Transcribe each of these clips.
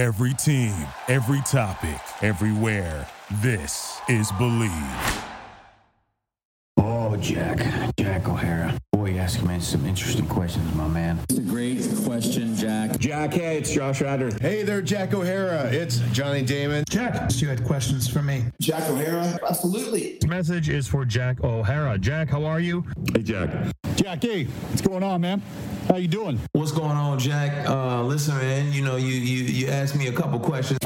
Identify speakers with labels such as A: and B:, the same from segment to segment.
A: Every team, every topic, everywhere. This is Believe.
B: Oh, Jack. Jack O'Hara. Boy, you asking me some interesting questions, my man.
C: It's a great question, Jack.
D: Jack, hey, it's Josh Ryder.
E: Hey there, Jack O'Hara. It's Johnny Damon.
F: Jack, you had questions for me.
G: Jack O'Hara? Absolutely.
H: This message is for Jack O'Hara. Jack, how are you?
D: Hey, Jack.
I: Jack, hey, what's going on, man? How you doing?
J: What's going on, Jack? Uh, listen, man, you know, you, you, you asked me a couple questions.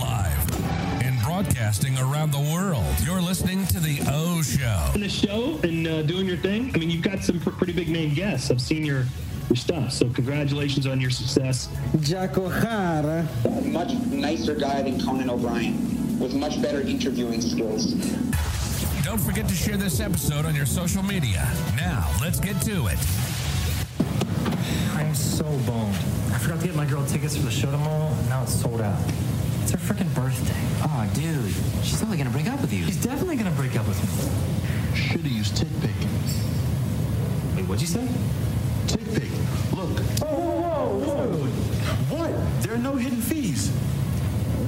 A: Live and broadcasting around the world. You're listening to The O Show.
K: In the show and uh, doing your thing. I mean, you've got some pr- pretty big name guests. I've seen your your stuff. So congratulations on your success.
L: Jack O'Hara.
G: Much nicer guy than Conan O'Brien, with much better interviewing skills.
A: Don't forget to share this episode on your social media. Now, let's get to it.
M: I'm so boned. I forgot to get my girl tickets for the show tomorrow, and now it's sold out. It's her freaking birthday.
N: Oh, dude. She's totally gonna break up with you.
M: She's definitely gonna break up with me.
O: Should've used TickPick.
M: Wait, what'd you say?
O: TickPick. Look.
M: Oh, whoa, whoa, whoa.
O: What? There are no hidden fees.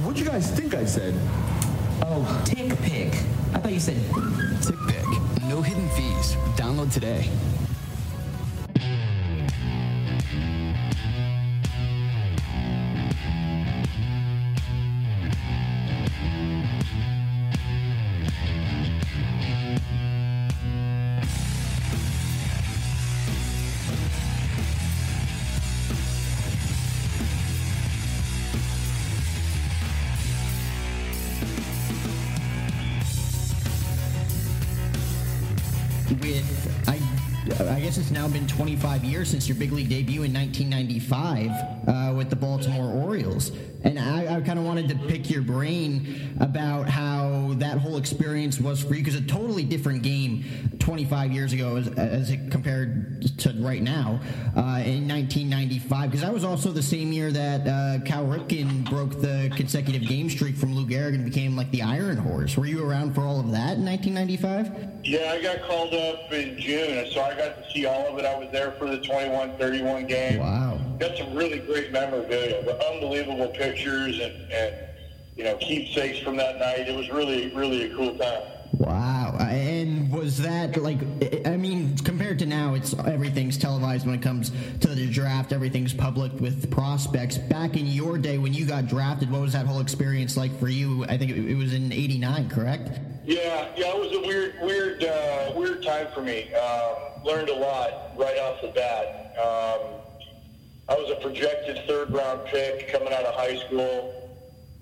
O: What'd you guys think I said?
N: Oh, TickPick. I thought you said
P: TickPick. No hidden fees. Download today.
N: with I I guess it's now been 25 years since your big league debut in 1995 uh, with the Baltimore Orioles, and I, I kind of wanted to pick your brain about how that whole experience was for you because a totally different game 25 years ago as, as it compared to right now uh, in 1995 because that was also the same year that uh, Cal Ripken broke the consecutive game streak from Lou Gehrig and became like the Iron Horse. Were you around for all of that in 1995?
Q: Yeah, I got called up in June, so I got to see all of it. I was there for the 21-31 game.
N: Wow.
Q: Got some really great memorabilia, unbelievable pictures and, and you know keepsakes from that night. It was really, really a cool time.
N: Wow. And was that like I mean compared to now it's everything's televised when it comes to the draft, everything's public with prospects. Back in your day when you got drafted, what was that whole experience like for you? I think it was in 89, correct?
Q: Yeah, yeah, it was a weird, weird, uh, weird time for me. Um, learned a lot right off the bat. Um, I was a projected third round pick coming out of high school.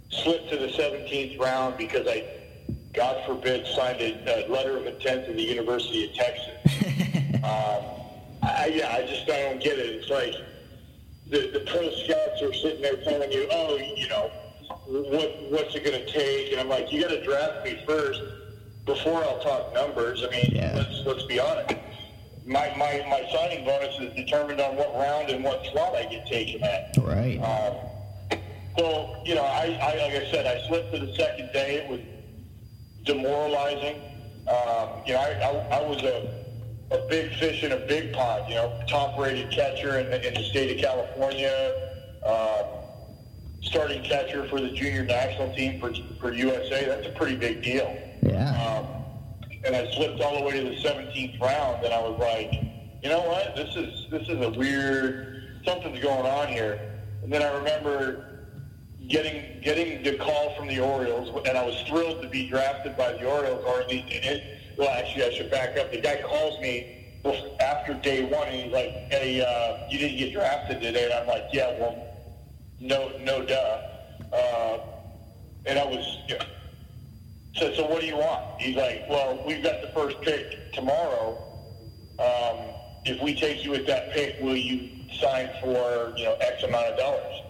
Q: Slipped to the 17th round because I, God forbid, signed a, a letter of intent to the University of Texas. um, I, yeah, I just I don't get it. It's like the, the pro scouts are sitting there telling you, oh, you know, what what's it going to take? And I'm like, you got to draft me first before I'll talk numbers. I mean,
N: Yeah.
Q: let's let's be honest. My, my my signing bonus is determined on what round and what slot I get taken at.
N: Right.
Q: Um, so you know, I, I like I said, I slipped to the second day. It was demoralizing. Um, you know, I, I, I was a, a big fish in a big pond. You know, top-rated catcher in, the- in the state of California. Um, starting catcher for the junior national team for for USA. That's a pretty big deal.
N: Yeah.
Q: Um, and I slipped all the way to the 17th round, and I was like, you know what? This is this is a weird something's going on here. And then I remember getting getting the call from the Orioles, and I was thrilled to be drafted by the Orioles. Or at least it, well, actually, I should back up. The guy calls me after day one, and he's like, "Hey, uh, you didn't get drafted today." And I'm like, "Yeah, well, no, no, duh." Uh, and I was. You know, so, so what do you want? He's like, well, we've got the first pick tomorrow. Um, if we take you with that pick, will you sign for, you know, X amount of dollars?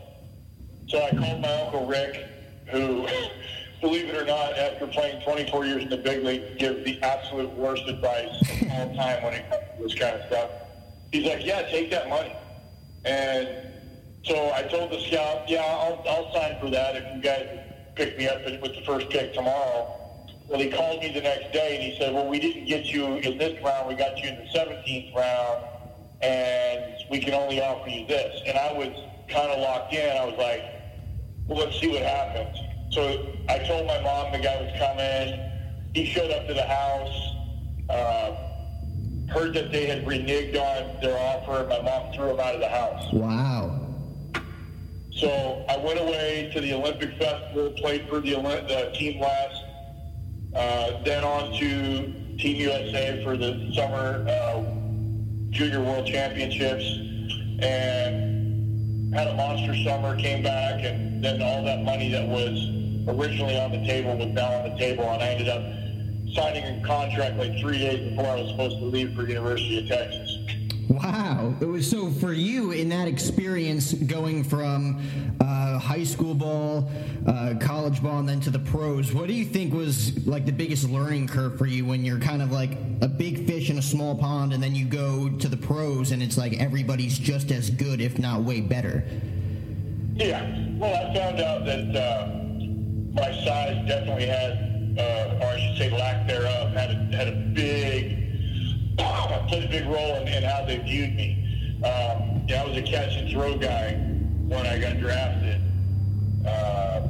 Q: So I called my Uncle Rick, who, believe it or not, after playing 24 years in the big league, gives the absolute worst advice of all time when it comes to this kind of stuff. He's like, yeah, take that money. And so I told the scout, yeah, I'll, I'll sign for that if you guys pick me up with the first pick tomorrow. Well, he called me the next day and he said, well, we didn't get you in this round. We got you in the 17th round, and we can only offer you this. And I was kind of locked in, I was like, well, let's see what happens. So I told my mom the guy was coming. He showed up to the house. Uh, heard that they had reneged on their offer, and my mom threw him out of the house.
N: Wow.
Q: So I went away to the Olympic Festival, played for the, the Team West, uh, then on to Team USA for the Summer uh, Junior World Championships, and had a monster summer, came back, and then all that money that was originally on the table was now on the table, and I ended up signing a contract like three days before I was supposed to leave for University of Texas.
N: Wow. It was so for you in that experience going from uh, high school ball, uh, college ball, and then to the pros, what do you think was like the biggest learning curve for you when you're kind of like a big fish in a small pond and then you go to the pros and it's like everybody's just as good, if not way better?
Q: Yeah. Well, I found out that uh, my size definitely had, uh, or I should say lack thereof, had a, had a big played a big role in, in how they viewed me. Um, yeah, I was a catch and throw guy when I got drafted. Uh,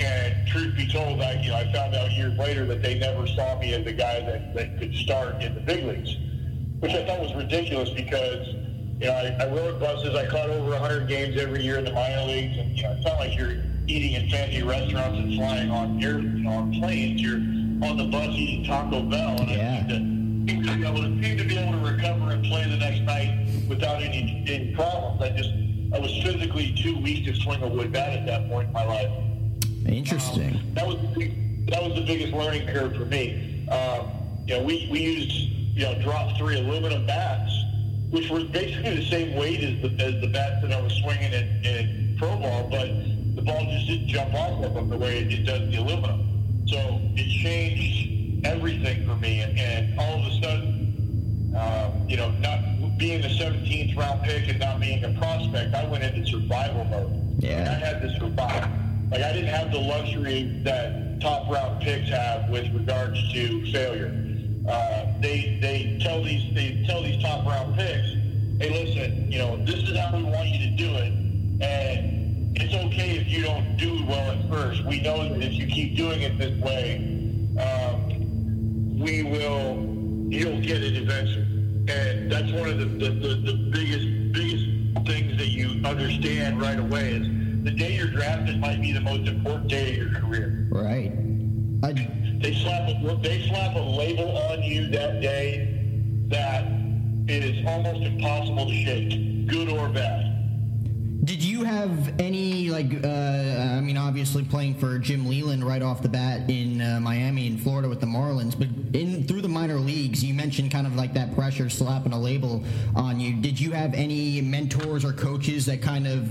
Q: and truth be told, I, you know, I found out years later that they never saw me as a guy that, that could start in the big leagues, which I thought was ridiculous because, you know, I, I rode buses. I caught over 100 games every year in the minor leagues, and you know, it's not like you're eating in fancy restaurants and flying on air, you know, on planes. You're on the bus eating Taco Bell, and
N: yeah.
Q: I seemed to, seemed to be able to seemed to be able to recover and play the next night without any any problems. I just I was physically too weak to swing a wood bat at that point in my life.
N: Interesting.
Q: Um, that was the that was the biggest learning curve for me. Um, you know, we, we used you know drop three aluminum bats, which were basically the same weight as the as the bats that I was swinging in, in pro ball, but the ball just didn't jump off of them the way it does the aluminum. So it changed everything for me, and, and all of a sudden, um, you know, not being the 17th round pick and not being a prospect, I went into survival mode.
N: Yeah.
Q: Like, I had to survive. Like I didn't have the luxury that top round picks have with regards to failure. Uh, they they tell these they tell these top round picks, hey, listen, you know, this is how we want you to do it, and it's okay if you don't do well at first. We know that if you keep doing it this way, um, we will you'll get it eventually. And that's one of the, the, the, the biggest biggest things that you understand right away is the day you're drafted might be the most important day of your career.
N: Right. I,
Q: They slap a, they slap a label on you that day that it is almost impossible to shake, good or bad.
N: Did you have any like? Uh, I mean, obviously playing for Jim Leyland right off the bat in uh, Miami and Florida with the Marlins, but in through the minor leagues, you mentioned kind of like that pressure slapping a label on you. Did you have any mentors or coaches that kind of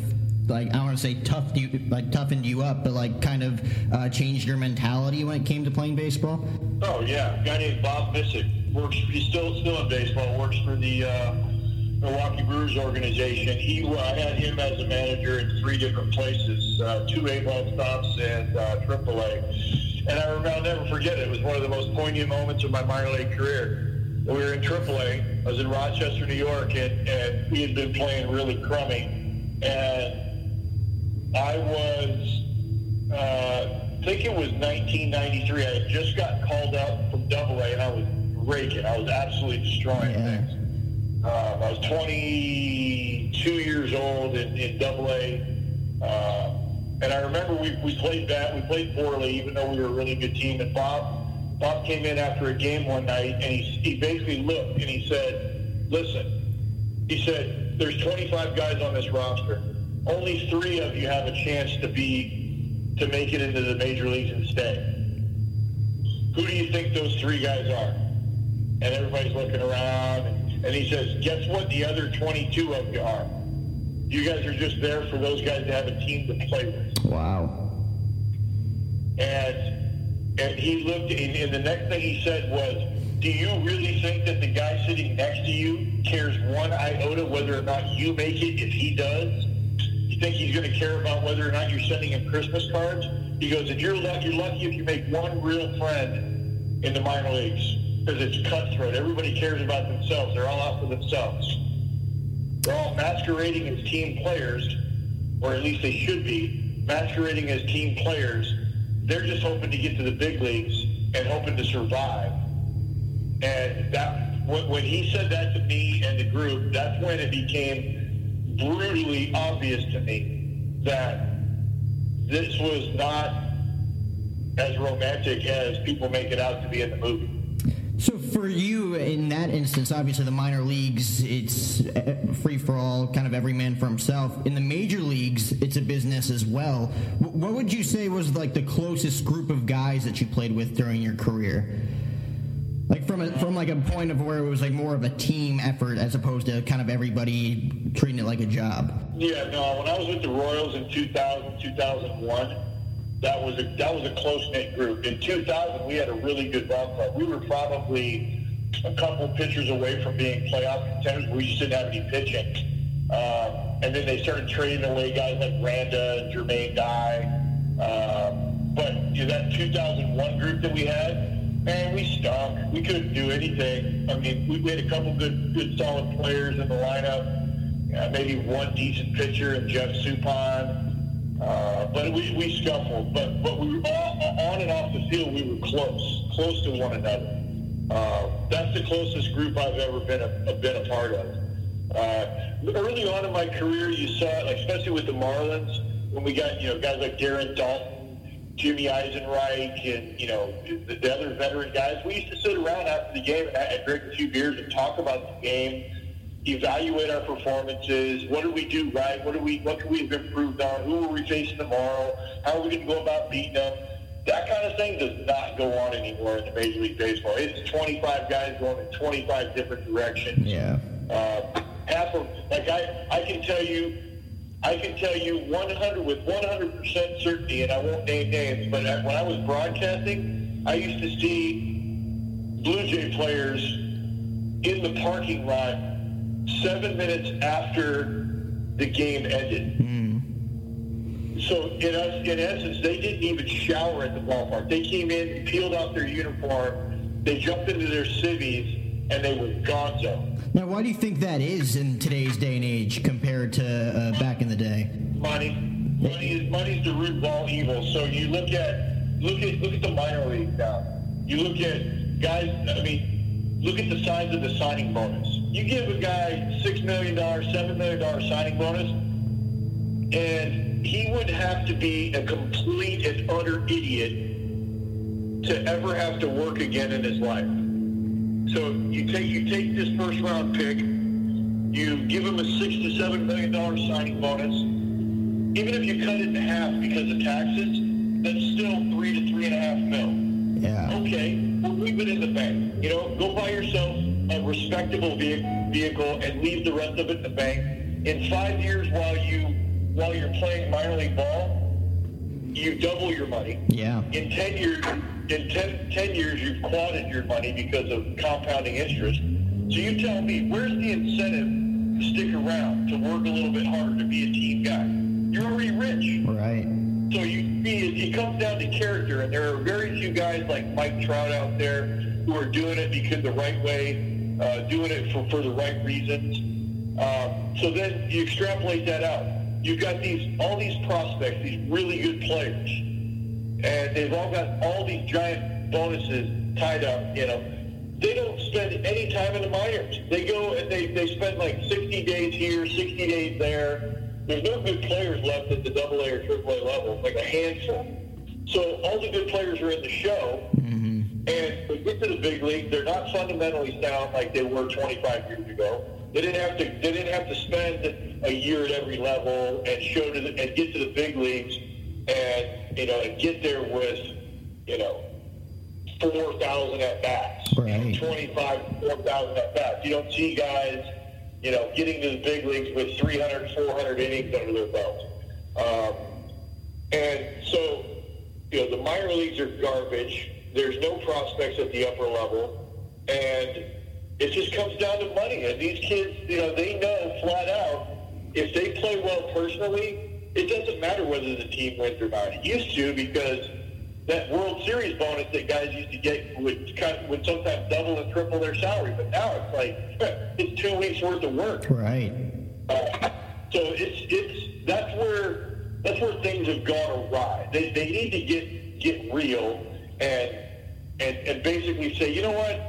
N: like I don't want to say toughed you like toughened you up, but like kind of uh, changed your mentality when it came to playing baseball?
Q: Oh yeah, a guy named Bob Miscik works. He's still still in baseball. Works for the uh, Milwaukee Brewers organization. He I had him as a manager in three different places, uh, two A ball stops and uh, AAA. And I remember, I'll never forget it. It was one of the most poignant moments of my minor league career. We were in AAA. I was in Rochester, New York, and, and we had been playing really crummy. And I was, uh, I think it was 1993. I had just got called out from Double A, and I was raking. I was absolutely destroying things. Um, I was 22 years old in, in Double A, uh, and I remember we, we played bad. We played poorly, even though we were a really good team. And Bob, Bob came in after a game one night, and he, he basically looked and he said, "Listen," he said, "There's 25 guys on this roster. Only three of you have a chance to be to make it into the major leagues and stay. Who do you think those three guys are?" And everybody's looking around. And, and he says, guess what the other 22 of you are? You guys are just there for those guys to have a team to play with.
N: Wow.
Q: And and he looked, and, and the next thing he said was, do you really think that the guy sitting next to you cares one iota whether or not you make it if he does? You think he's going to care about whether or not you're sending him Christmas cards? He goes, if you're lucky, you're lucky if you make one real friend in the minor leagues because it's cutthroat. Everybody cares about themselves. They're all out for themselves. They're all masquerading as team players, or at least they should be masquerading as team players. They're just hoping to get to the big leagues and hoping to survive. And that when he said that to me and the group, that's when it became brutally obvious to me that this was not as romantic as people make it out to be in the movie.
N: So for you, in that instance, obviously the minor leagues, it's uh, free for all, kind of every man for himself. In the major leagues, it's a business as well. What would you say was like the closest group of guys that you played with during your career? Like from a, from like a point of where it was like more of a team effort as opposed to kind of everybody treating it like a job.
Q: Yeah, no. When I was with the Royals in 2000, 2001, that was a that was a close knit group. In 2000, we had a really good ball club. We were probably a couple pitchers away from being playoff contenders. We just didn't have any pitching. Um, and then they started trading away guys like Randa and Jermaine Dye. Um, but you know, that 2001 group that we had, man, we stunk. We couldn't do anything. I mean, we, we had a couple good, good, solid players in the lineup. Uh, maybe one decent pitcher and Jeff Suppan. Uh, but we, we scuffled. But but we were all, on and off the field. We were close, close to one another. Uh, that's the closest group I've ever been a, been a part of. Uh, early on in my career, you saw it, like especially with the Marlins, when we got you know guys like Darren Daulton, Jimmy Eisenreich, and you know the, the other veteran guys. We used to sit around after the game and, and drink a few beers and talk about the game evaluate our performances. What do we do right? What do we? What can we have improved on? Who are we facing tomorrow? How are we going to go about beating them? That kind of thing does not go on anymore in the Major League Baseball. It's 25 guys going in 25 different directions.
N: Yeah.
Q: Uh, half of like I, I can tell you. I can tell you 100 with 100% certainty, and I won't name names, but when I was broadcasting, I used to see Blue Jay players in the parking lot seven minutes after the game ended. So in, us, in essence, they didn't even shower at the ballpark. They came in, peeled off their uniform, they jumped into their civvies, and they were gonzo.
N: Now, why do you think that is in today's day and age compared to uh, back in the day?
Q: Money, money is money's the root of all evil. So you look at look at look at the minor leagues now. You look at guys. I mean, look at the size of the signing bonus. You give a guy six million dollars, seven million dollar signing bonus, and he would have to be a complete and utter idiot to ever have to work again in his life. So you take you take this first round pick, you give him a six to seven million dollar signing bonus. Even if you cut it in half because of taxes, that's still three to three and a half mil.
N: Yeah.
Q: Okay, we'll leave it in the bank. You know, go buy yourself a respectable ve- vehicle and leave the rest of it in the bank. In five years, while you while you're playing minor league ball, you double your money.
N: Yeah.
Q: In 10 years, in 10, 10 years, you've quadded your money because of compounding interest. So you tell me, where's the incentive to stick around, to work a little bit harder, to be a team guy? You're already rich.
N: Right.
Q: So you see, it comes down to character, and there are very few guys like Mike Trout out there who are doing it because the right way, uh, doing it for, for the right reasons. Um, so then you extrapolate that out. You've got these all these prospects, these really good players, and they've all got all these giant bonuses tied up. You know, they don't spend any time in the minors. They go and they, they spend like 60 days here, 60 days there. There's no good players left at the double A or triple A level, like a handful. So all the good players are in the show, and they get to the big league. They're not fundamentally sound like they were 25 years ago. They didn't have to. They didn't have to spend a year at every level and show to the, and get to the big leagues, and you know, and get there with, you know, four thousand at bats,
N: Right.
Q: 25, 4,000 at bats. You don't see guys, you know, getting to the big leagues with 300, 400 innings under their belt. Um, and so, you know, the minor leagues are garbage. There's no prospects at the upper level, and it just comes down to money. And these kids, you know, they know flat out if they play well personally, it doesn't matter whether the team wins or not. It used to because that World Series bonus that guys used to get would cut, would sometimes double and triple their salary. But now it's like it's two weeks worth of work.
N: Right.
Q: Uh, so it's it's that's where that's where things have gone awry. They, they need to get get real and and and basically say, you know what?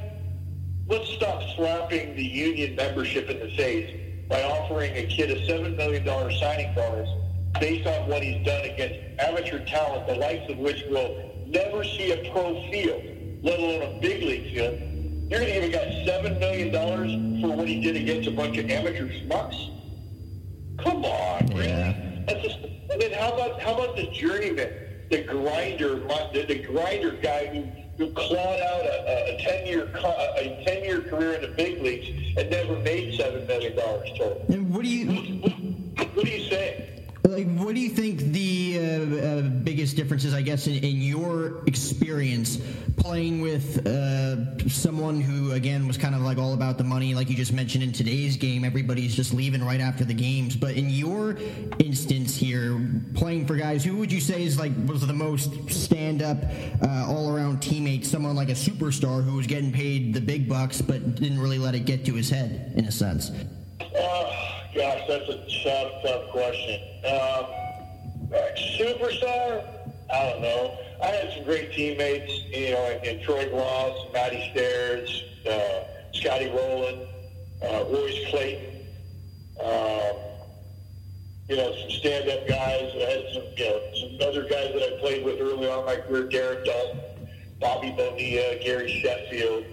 Q: Let's stop slapping the union membership in the face by offering a kid a seven million dollar signing bonus based on what he's done against amateur talent, the likes of which will never see a pro field, let alone a big league field. You're going to even got seven million dollars for what he did against a bunch of amateur schmucks. Come on,
N: yeah.
Q: That's just, and then how about how about the journeyman, the grinder, the, the grinder guy who, who clawed out a, a ten year a ten year career in the big leagues and never made seven million dollars total.
N: And what do you
Q: what, what do you say?
N: Like, what do you think the uh, uh, biggest differences, I guess, in, in your experience playing with uh, someone who, again, was kind of like all about the money, like you just mentioned in today's game, everybody's just leaving right after the games. But in your instance here, playing for guys, who would you say is like was the most stand up, uh, all around teammate? Someone like a superstar who was getting paid the big bucks, but didn't really let it get to his head, in a sense.
Q: Gosh, that's a tough, tough question. Um, superstar? I don't know. I had some great teammates, you know, in, in Troy Glaus, Matty Stairs, uh, Scotty Rolen, uh, Royce Clayton, um, you know, some stand-up guys. I had some, you know, some other guys that I played with early on in my career, Darren Daulton, Bobby Bonilla, Gary Sheffield.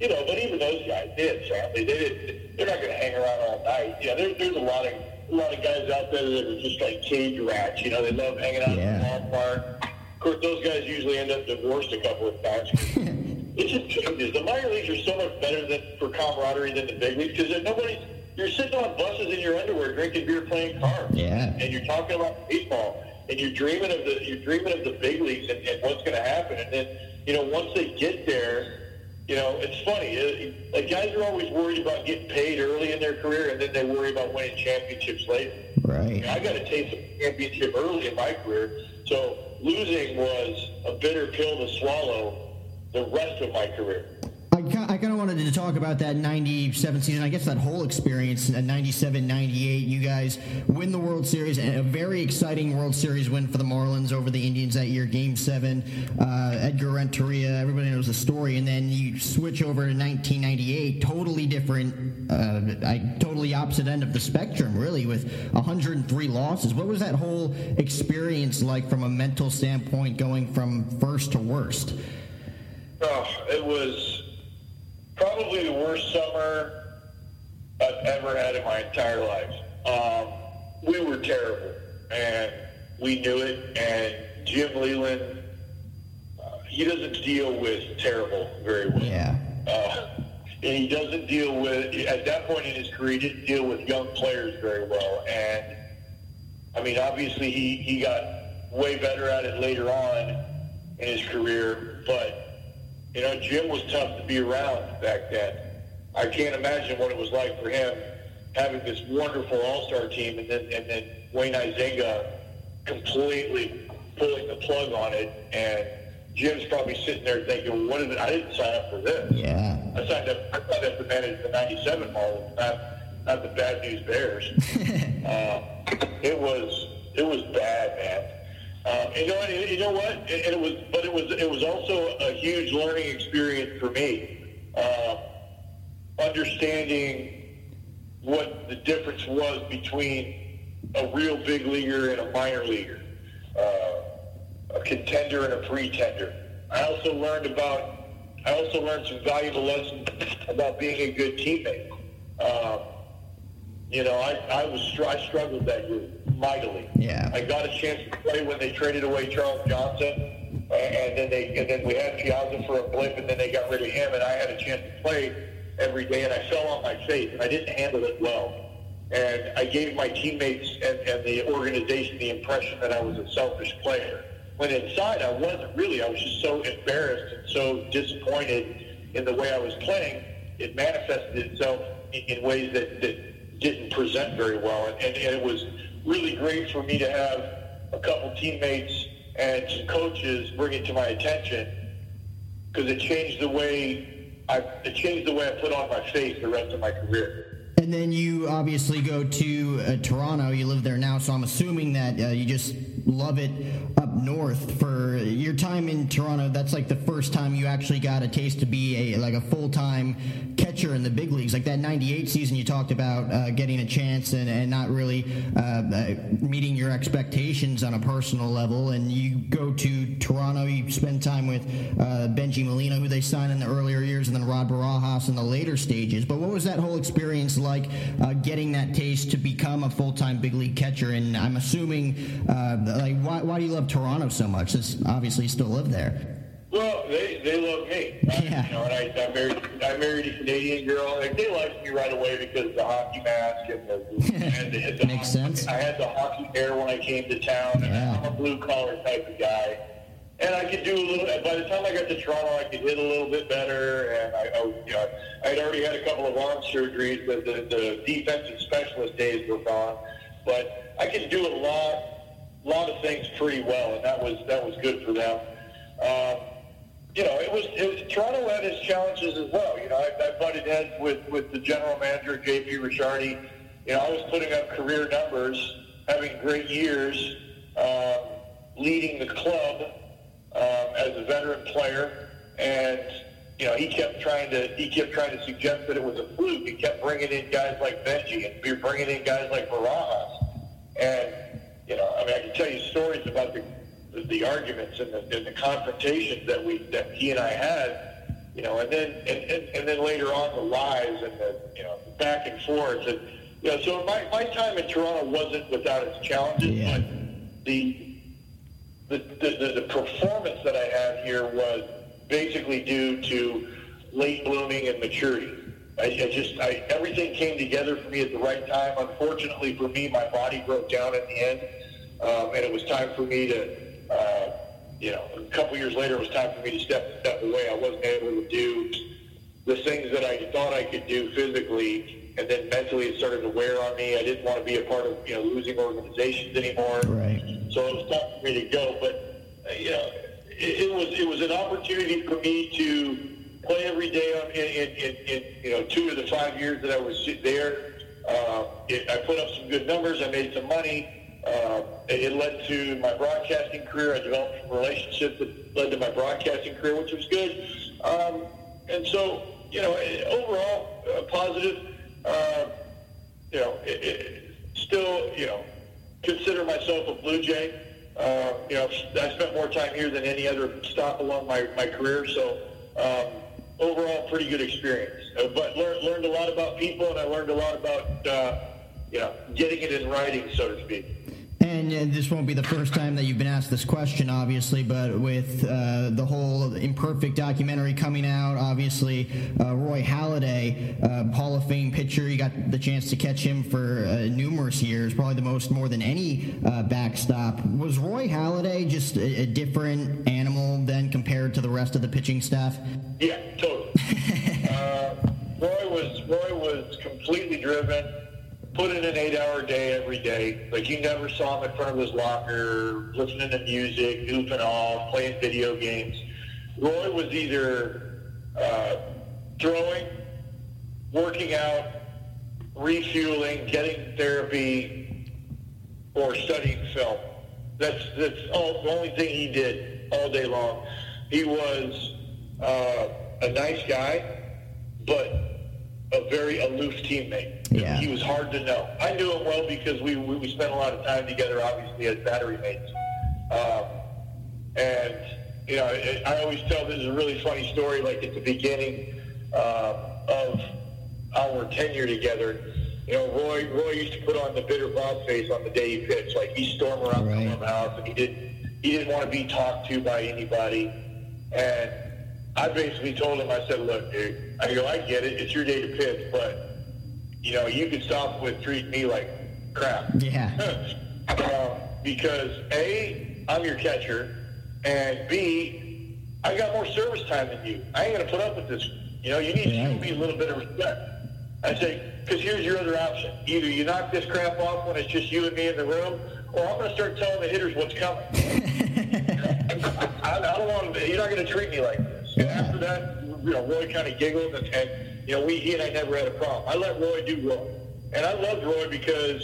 Q: You know, but even those guys did, sadly. They didn't, they're not going to hang around all night. You know, there, there's a lot of a lot of guys out there that are just like cage rats. You know, they love hanging out yeah. in the ballpark. Of course, those guys usually end up divorced a couple of times. it just changes. The minor leagues are so much better than for camaraderie than the big leagues because nobody's. You're sitting on buses in your underwear, drinking beer, playing cards.
N: Yeah.
Q: And you're talking about baseball, and you're dreaming of the you're dreaming of the big leagues and, and what's going to happen. And then, you know, once they get there you know, it's funny. Uh, it, like guys are always worried about getting paid early in their career, and then they worry about winning championships later.
N: Right.
Q: I got a taste of championship early in my career, so losing was a bitter pill to swallow the rest of my career.
N: I kind of wanted to talk about that 97 season. I guess that whole experience, 97 98. You guys win the World Series, and a very exciting World Series win for the Marlins over the Indians that year, Game 7. Uh, Edgar Renteria, everybody knows the story. And then you switch over to 1998, totally different, uh, I, totally opposite end of the spectrum, really, with 103 losses. What was that whole experience like from a mental standpoint, going from first to worst?
Q: Oh, it was probably the worst summer I've ever had in my entire life. Um, we were terrible, and we knew it. And Jim Leyland, uh, he doesn't deal with terrible very well.
N: Yeah.
Q: Uh, and he doesn't deal with at that point in his career. He didn't deal with young players very well. And I mean, obviously, he he got way better at it later on in his career, but you know, Jim was tough to be around back then. I can't imagine what it was like for him having this wonderful All-Star team and then and then Wayne Huizenga completely pulling the plug on it and Jim's probably sitting there thinking, "What did I didn't sign up for this?
N: Yeah,
Q: I signed up. I signed up to manage the '97 Marlins, not not the Bad News Bears. uh, it was it was bad, man. You know, you know what? And it was, but it was, it was also a huge learning experience for me. Uh, understanding what the difference was between a real big leaguer and a minor leaguer, uh, a contender and a pretender. I also learned about, I also learned some valuable lessons about being a good teammate. Um, you know, I, I was I struggled that year mightily.
N: Yeah.
Q: I got a chance to play when they traded away Charles Johnson, and then they and then we had Piazza for a blip, and then they got rid of him, and I had a chance to play every day, and I fell on my face, and I didn't handle it well. And I gave my teammates and, and the organization the impression that I was a selfish player. When inside, I wasn't really. I was just so embarrassed and so disappointed in the way I was playing. It manifested itself in, in ways that, that didn't present very well. And, and, and, it was really great for me to have a couple teammates and some coaches bring it to my attention because it changed the way I it changed the way I put on my face the rest of my career.
N: And then you obviously go to uh, Toronto. You live there now, so I'm assuming that uh, you just love it up north. For your time in Toronto, that's like the first time you actually got a taste to be a like a full time catcher in the big leagues. Like that '98 season, you talked about uh, getting a chance and, and not really uh, uh, meeting your expectations on a personal level. And you go to Toronto, you spend time with uh, Bengie Molina, who they signed in the earlier years, and then Rod Barajas in the later stages. But what was that whole experience like, uh, getting that taste to become a full time big league catcher? And I'm assuming, uh, like, why, why do you love Toronto so much? Since obviously still live there.
Q: Well, they they love me.
N: Yeah.
Q: You know, and I, I married I married a Canadian girl. Like they liked me right away because of the hockey mask and the, and the, the
N: Makes sense.
Q: I had the hockey hair when I came to town, and
N: Yeah.
Q: I'm a blue collar type of guy. And I could do a little. By the time I got to Toronto, I could hit a little bit better, and I, I you know, I had already had a couple of arm surgeries. The, the, the defensive specialist days were gone, but I could do a lot, lot of things pretty well, and that was that was good for them. Um, you know, it was, it was Toronto had its challenges as well. You know, I, I butted heads with with the general manager J.P. Ricciardi. You know, I was putting up career numbers, having great years, um, leading the club um, as a veteran player, and you know, he kept trying to he kept trying to suggest that it was a fluke. He kept bringing in guys like Bengie and bringing in guys like Barajas, and you know, I mean, I can tell you stories about the the, the arguments and the, and the confrontations that we that he and I had, you know, and then and, and, and then later on the lies and the you know the back and forth and you know, so my, my time in Toronto wasn't without its challenges, but the the, the, the, the performance that I had here was basically due to late blooming and maturity. I, I just, I, everything came together for me at the right time. Unfortunately for me, my body broke down at the end, um, and it was time for me to, uh, you know, a couple years later, it was time for me to step step away. I wasn't able to do the things that I thought I could do physically, and then mentally it started to wear on me. I didn't want to be a part of, you know, losing organizations anymore.
N: Right.
Q: So it was time for me to go. But uh, you know, it, it was it was an opportunity for me to play every day on, in, in, in, in you know two of the five years that I was there. Uh, it, I put up some good numbers. I made some money. Uh, it, led to my broadcasting career. I developed some relationships that led to my broadcasting career, which was good. Um, and so, you know, overall uh, positive. Uh, you know, it, it, still, you know, consider myself a Blue Jay. Uh, you know, I spent more time here than any other stop along my, my career. So um, overall, pretty good experience. Uh, but lear- learned a lot about people, and I learned a lot about, uh, you know, getting it in writing, so to speak.
N: And uh, this won't be the first time that you've been asked this question, obviously, but with uh, the whole Imperfect documentary coming out, obviously, uh, Roy Halladay, uh, Hall of Fame pitcher, you got the chance to catch him for uh, numerous years, probably the most more than any uh, backstop. Was Roy Halladay just a, a different animal then compared to the rest of the pitching staff?
Q: Yeah, totally. uh, Roy was Roy was completely driven. Put in an eight-hour day every day. Like you never saw him in front of his locker, listening to music, goofing off, playing video games. Roy was either uh, throwing, working out, refueling, getting therapy, or studying film. That's that's all, the only thing he did all day long. He was uh, a nice guy, but a very aloof teammate.
N: Yeah.
Q: He was hard to know. I knew him well because we, we, we spent a lot of time together, obviously, as battery mates. Um, and, you know, I, I always tell this is a really funny story, like at the beginning uh, of our tenure together. You know, Roy Roy used to put on the bitter Bob face on the day he pitched. Like he stormed around
N: Right.
Q: the clubhouse and he didn't he didn't want to be talked to by anybody. And I basically told him, I said, look, dude, I go, I get it, it's your day to pitch, but you know, you can stop with treating me like crap.
N: Yeah.
Q: um, because A, I'm your catcher, and B, I got more service time than you. I ain't gonna put up with this. You know, you need to show me a little bit of respect. I say, because here's your other option. Either you knock this crap off when it's just you and me in the room, or I'm gonna start telling the hitters what's coming. I, I don't want to. You're not gonna treat me like And after that, you know, Roy kind of giggled, and, and you know, we he and I never had a problem. I let Roy do Roy, and I loved Roy because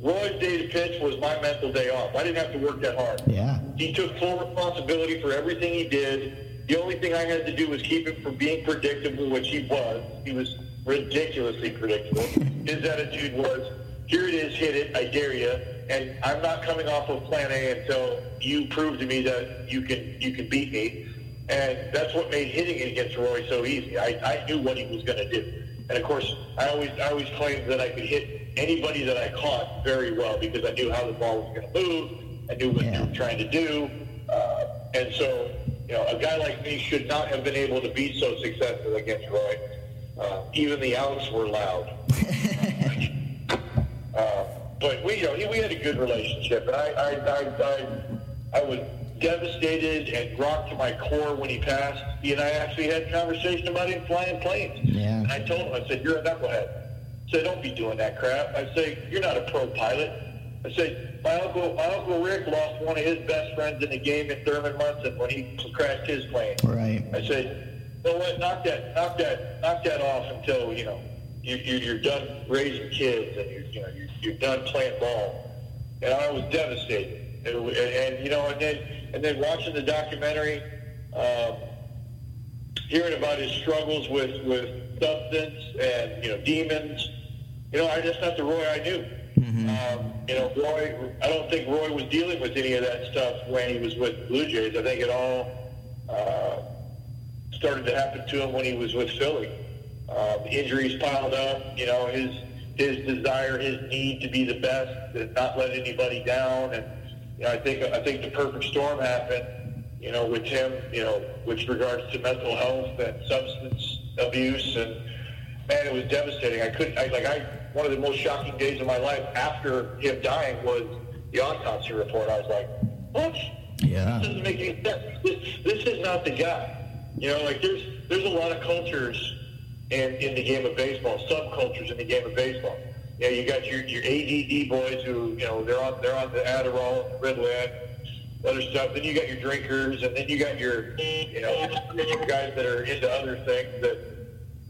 Q: Roy's day to pitch was my mental day off. I didn't have to work that hard.
N: Yeah.
Q: He took full responsibility for everything he did. The only thing I had to do was keep him from being predictable, which he was. He was ridiculously predictable. His attitude was, here it is, hit it, I dare you. And I'm not coming off of plan A until you prove to me that you can you can beat me. And that's what made hitting it against Roy so easy. I, I knew what he was going to do. And of course, I always I always claimed that I could hit anybody that I caught very well because I knew how the ball was going to move. I knew what they were trying to do. Uh, and so, you know, a guy like me should not have been able to be so successful against Roy. Uh, even the outs were loud. uh, but we, you know, we had a good relationship, and I, I, I, I, I was devastated and rocked to my core when he passed. He and I actually had a conversation about him flying planes.
N: Yeah.
Q: And I told him, I said, "You're a knucklehead." I said, "Don't be doing that crap." I say, "You're not a pro pilot." I said, "My uncle, my uncle Rick lost one of his best friends in the game in Thurman Munson when he crashed his plane."
N: Right.
Q: I said, "You know what? Knock that, knock that, knock that off until you know you, you, you're done raising kids and you're, you know you're, you're done playing ball." And I was devastated. And, and, and you know, and then and then watching the documentary, um, hearing about his struggles with with substance and you know demons. You know, I just not the Roy I knew. Um, you know, Roy. I don't think Roy was dealing with any of that stuff when he was with Blue Jays. I think it all uh, started to happen to him when he was with Philly. Um, injuries piled up. You know, his his desire, his need to be the best, to not let anybody down, and you know, I think I think the perfect storm happened. You know, with him, you know, with regards to mental health and substance abuse, and man, it was devastating. I couldn't, I, like, I one of the most shocking days of my life after him dying was the autopsy report. I was like, what?
N: Yeah.
Q: This doesn't make any sense. This, this is not the guy. You know, like there's there's a lot of cultures in in the game of baseball, subcultures in the game of baseball. Yeah, you got your your ADD boys who you know they're on they're on the Adderall, Ritalin, other stuff. Then you got your drinkers, and then you got your you know your guys that are into other things that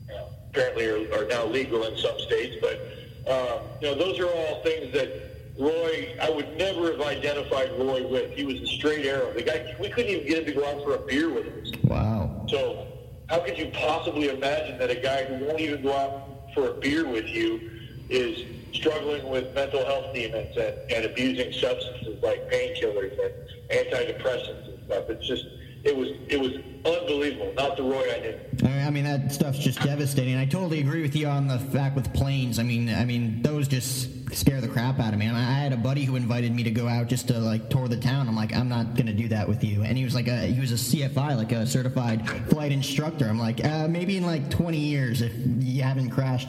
Q: you know, apparently are, are now legal in some states. But um, you know those are all things that Roy I would never have identified Roy with. He was a straight arrow. The guy we couldn't even get him to go out for a beer with us.
N: Wow.
Q: So how could you possibly imagine that a guy who won't even go out for a beer with you is struggling with mental health demons and, and abusing substances like painkillers and antidepressants and stuff? It's just it was it was unbelievable. Not the Roy I knew.
N: I mean, that stuff's just devastating. I totally agree with you on the fact with planes. I mean, I mean, those just scare the crap out of me. I, mean, I had a buddy who invited me to go out just to like tour the town. I'm like, I'm not gonna do that with you. And he was like, a, he was a CFI, like a certified flight instructor. I'm like, uh, maybe in like 20 years, if you haven't crashed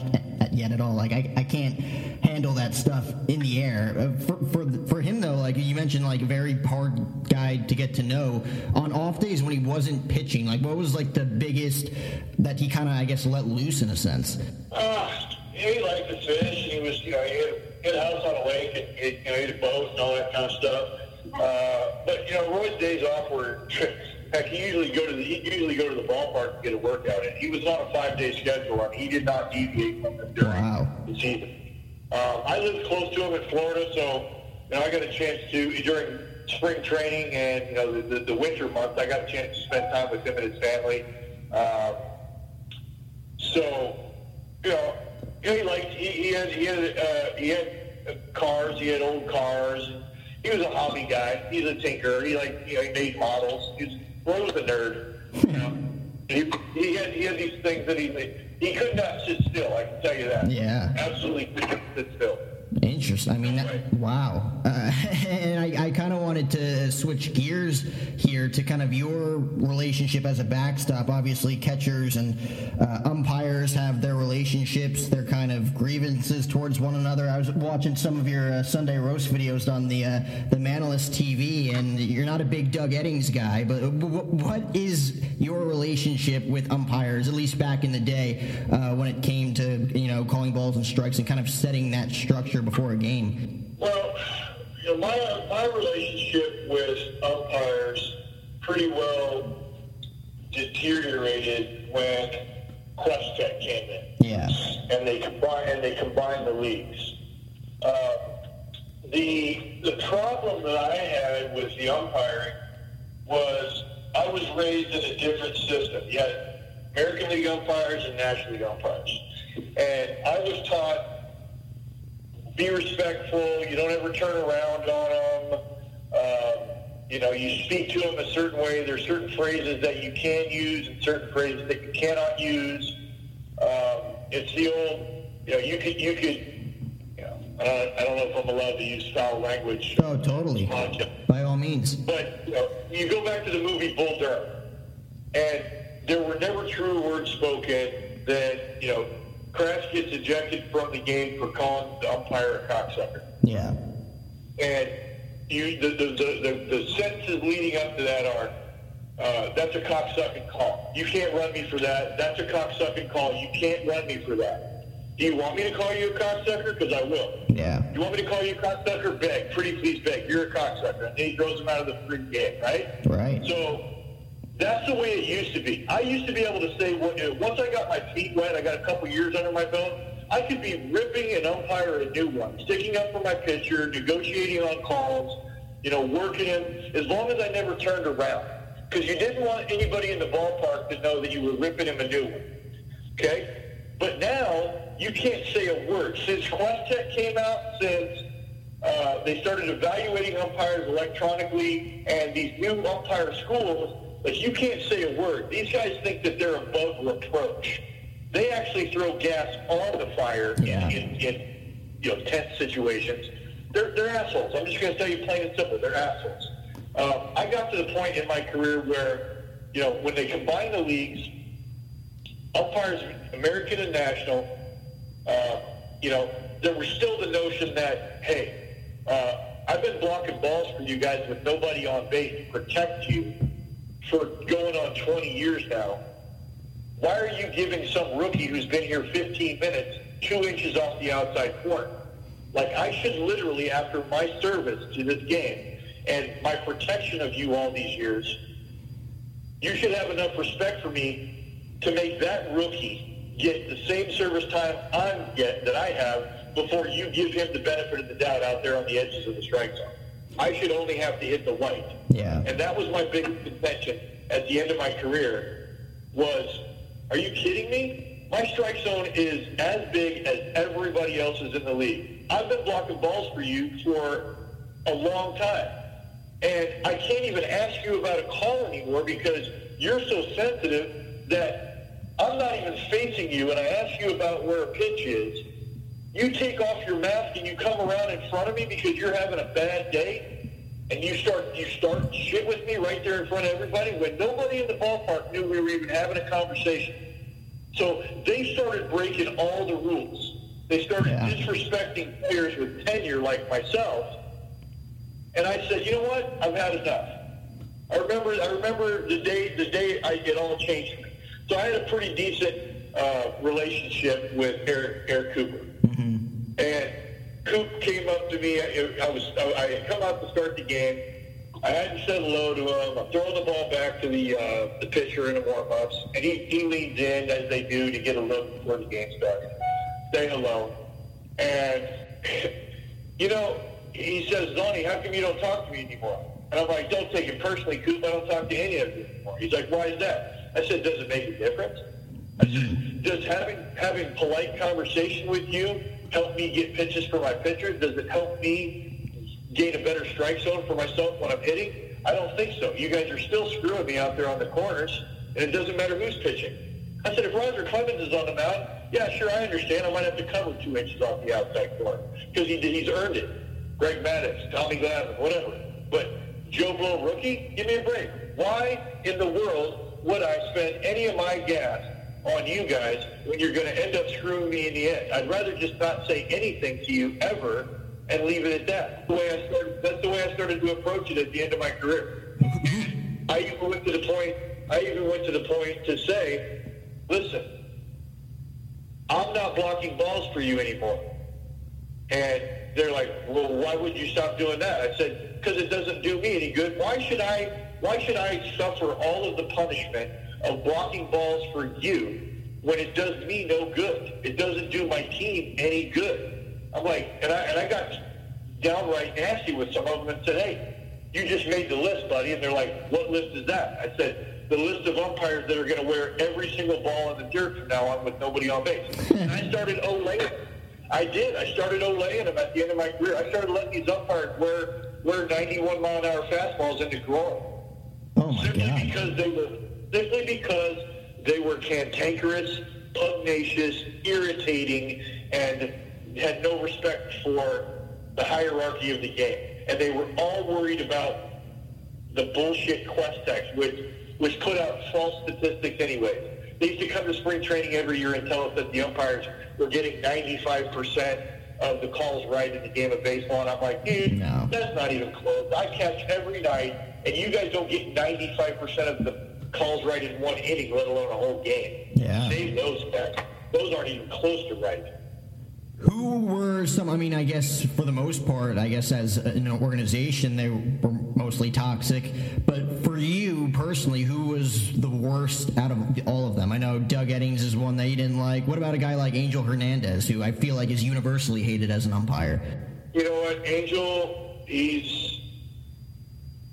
N: yet at all, like I, I can't handle that stuff in the air. Uh, for, for for him though, like you mentioned, like very hard guy to get to know. On off days when he wasn't pitching, like what was like the biggest that he kind of, I guess, let loose in a sense?
Q: Uh, he liked to fish. He was, you know, he had, he had a house on a lake and he, you know, he had a boat and all that kind of stuff. Uh, but you know, Roy's days off were. Heck, he usually go to the he usually go to the ballpark to get a workout in. He was on a five day schedule and he did not deviate from it during
N: wow.
Q: the season. Um, I lived close to him in Florida, so you know I got a chance to during spring training and you know the, the, the winter months. I got a chance to spend time with him and his family. Um, so you know, he liked he, he had he had uh, he had cars. He had old cars. He was a hobby guy. He's a tinker. He like you know he made models. He was, Roy was a nerd. You know, he, he had he had these things that he he could not sit still. I can tell you that.
N: Yeah.
Q: Absolutely couldn't sit still.
N: Interesting. I mean, that, wow. Uh, and I, I kind of wanted to switch gears here to kind of your relationship as a backstop. Obviously, catchers and uh, umpires have their relationships, their kind of grievances towards one another. I was watching some of your uh, Sunday roast videos on the uh, the Manalist TV, and you're not a big Doug Eddings guy, but what is your relationship with umpires, at least back in the day uh, when it came to you know calling balls and strikes and kind of setting that structure before game?
Q: Well, you know, my my relationship with umpires pretty well deteriorated when Questec came in.
N: Yeah.
Q: And they combined and they combined the leagues. Uh, the the problem that I had with the umpiring was I was raised in a different system. You had American League umpires and National League umpires. And I was taught be respectful. You don't ever turn around on them. Um, you know, you speak to them a certain way. There's certain phrases that you can use and certain phrases that you cannot use. Um, it's the old, you know, you could, you could, you know, I don't, I don't know if I'm allowed to use foul language.
N: Oh, totally. By all means.
Q: But you, know, you go back to the movie Bull Durham, and there were never true words spoken that, you know, Crash gets ejected from the game for calling the umpire a cocksucker.
N: Yeah.
Q: And you, the, the, the, the, sentences leading up to that are, uh, that's a cocksucking call. You can't run me for that. That's a cocksucking call. You can't run me for that. Do you want me to call you a cocksucker? Because I will.
N: Yeah.
Q: Do you want me to call you a cocksucker? Beg. Pretty please beg. You're a cocksucker. And he throws him out of the free game, right?
N: Right.
Q: So that's the way it used to be. I used to be able to say, what, once I got my feet wet, I got a couple years under my belt, I could be ripping an umpire a new one, sticking up for my pitcher, negotiating on calls, you know, working him, as long as I never turned around. Because you didn't want anybody in the ballpark to know that you were ripping him a new one. Okay? But now, you can't say a word. Since Questec came out, since uh, they started evaluating umpires electronically, and these new umpire schools, like you can't say a word. These guys think that they're above reproach. They actually throw gas on the fire
N: yeah.
Q: in, in, in you know tense situations. They're, they're assholes. I'm just going to tell you plain and simple. They're assholes. Um, I got to the point in my career where, you know, when they combined the leagues, umpires, American and national, uh, you know, there was still the notion that, hey, uh, I've been blocking balls for you guys with nobody on base to protect you for going on 20 years now. Why are you giving some rookie who's been here 15 minutes two inches off the outside corner? Like I should literally, after my service to this game and my protection of you all these years, you should have enough respect for me to make that rookie get the same service time I'm get that I have before you give him the benefit of the doubt out there on the edges of the strike zone. I should only have to hit the white.
N: Yeah.
Q: And that was my biggest contention at the end of my career was, are you kidding me? My strike zone is as big as everybody else's in the league. I've been blocking balls for you for a long time. And I can't even ask you about a call anymore because you're so sensitive that I'm not even facing you and I ask you about where a pitch is. You take off your mask and you come around in front of me because you're having a bad day and you start you start shit with me right there in front of everybody when nobody in the ballpark knew we were even having a conversation. So they started breaking all the rules. They started
N: Yeah.
Q: disrespecting players with tenure like myself. And I said, you know what? I've had enough. I remember I remember the day the day I, it all changed me. So I had a pretty decent uh, relationship with Eric, Eric Cooper. And Coop came up to me. I, I was I had come out to start the game. I hadn't said hello to him. I'm throwing the ball back to the uh, the pitcher in the warm-ups, and he, he leans in as they do to get a look before the game starts. Say hello, and you know he says, "Zonnie, how come you don't talk to me anymore?" And I'm like, "Don't take it personally, Coop. I don't talk to any of you anymore." He's like, "Why is that?" I said, "Does it make a difference?" I said, "Does having having polite conversation with you help me get pitches for my pitchers? Does it help me gain a better strike zone for myself when I'm hitting? I don't think so. You guys are still screwing me out there on the corners, and it doesn't matter who's pitching. I said, if Roger Clemens is on the mound, yeah, sure, I understand. I might have to cover two inches off the outside corner because he, he's earned it. Greg Maddux, Tommy Glavine, whatever. But Joe Blow rookie, give me a break. Why in the world would I spend any of my gas on you guys when you're going to end up screwing me in the end? I'd rather just not say anything to you ever and leave it at that. The way I started, that's the way I started to approach it at the end of my career. I even went to the point. I even went to the point to say, "Listen, I'm not blocking balls for you anymore." And they're like, "Well, why would you stop doing that?" I said, "Because it doesn't do me any good. Why should I? Why should I suffer all of the punishment of blocking balls for you when it does me no good. It doesn't do my team any good. I'm like, and I, and I got downright nasty with some of them and said, hey, you just made the list, buddy. And they're like, what list is that? I said, the list of umpires that are going to wear every single ball in the dirt from now on with nobody on base. and I started olaying I did. I started olaying them at the end of my career. I started letting these umpires wear, wear 91 mile an hour fastballs into groin.
N: Oh, my
Q: simply
N: God.
Q: because they were simply because they were cantankerous, pugnacious, irritating, and had no respect for the hierarchy of the game. And they were all worried about the bullshit QuesTec, which which put out false statistics anyways. They used to come to spring training every year and tell us that the umpires were getting 95% of the calls right in the game of baseball. And I'm like, eh, dude, that's not even close. I catch every night, and you guys don't get 95% of the calls right in one inning, let alone a whole game.
N: Yeah.
Q: Save those stats. Those aren't even close to right.
N: Who were some? I mean, I guess for the most part, I guess as an organization, they were mostly toxic. But for you personally, who was the worst out of all of them? I know Doug Eddings is one that you didn't like. What about a guy like Angel Hernandez, who I feel like is universally hated as an umpire?
Q: You know what, Angel? He's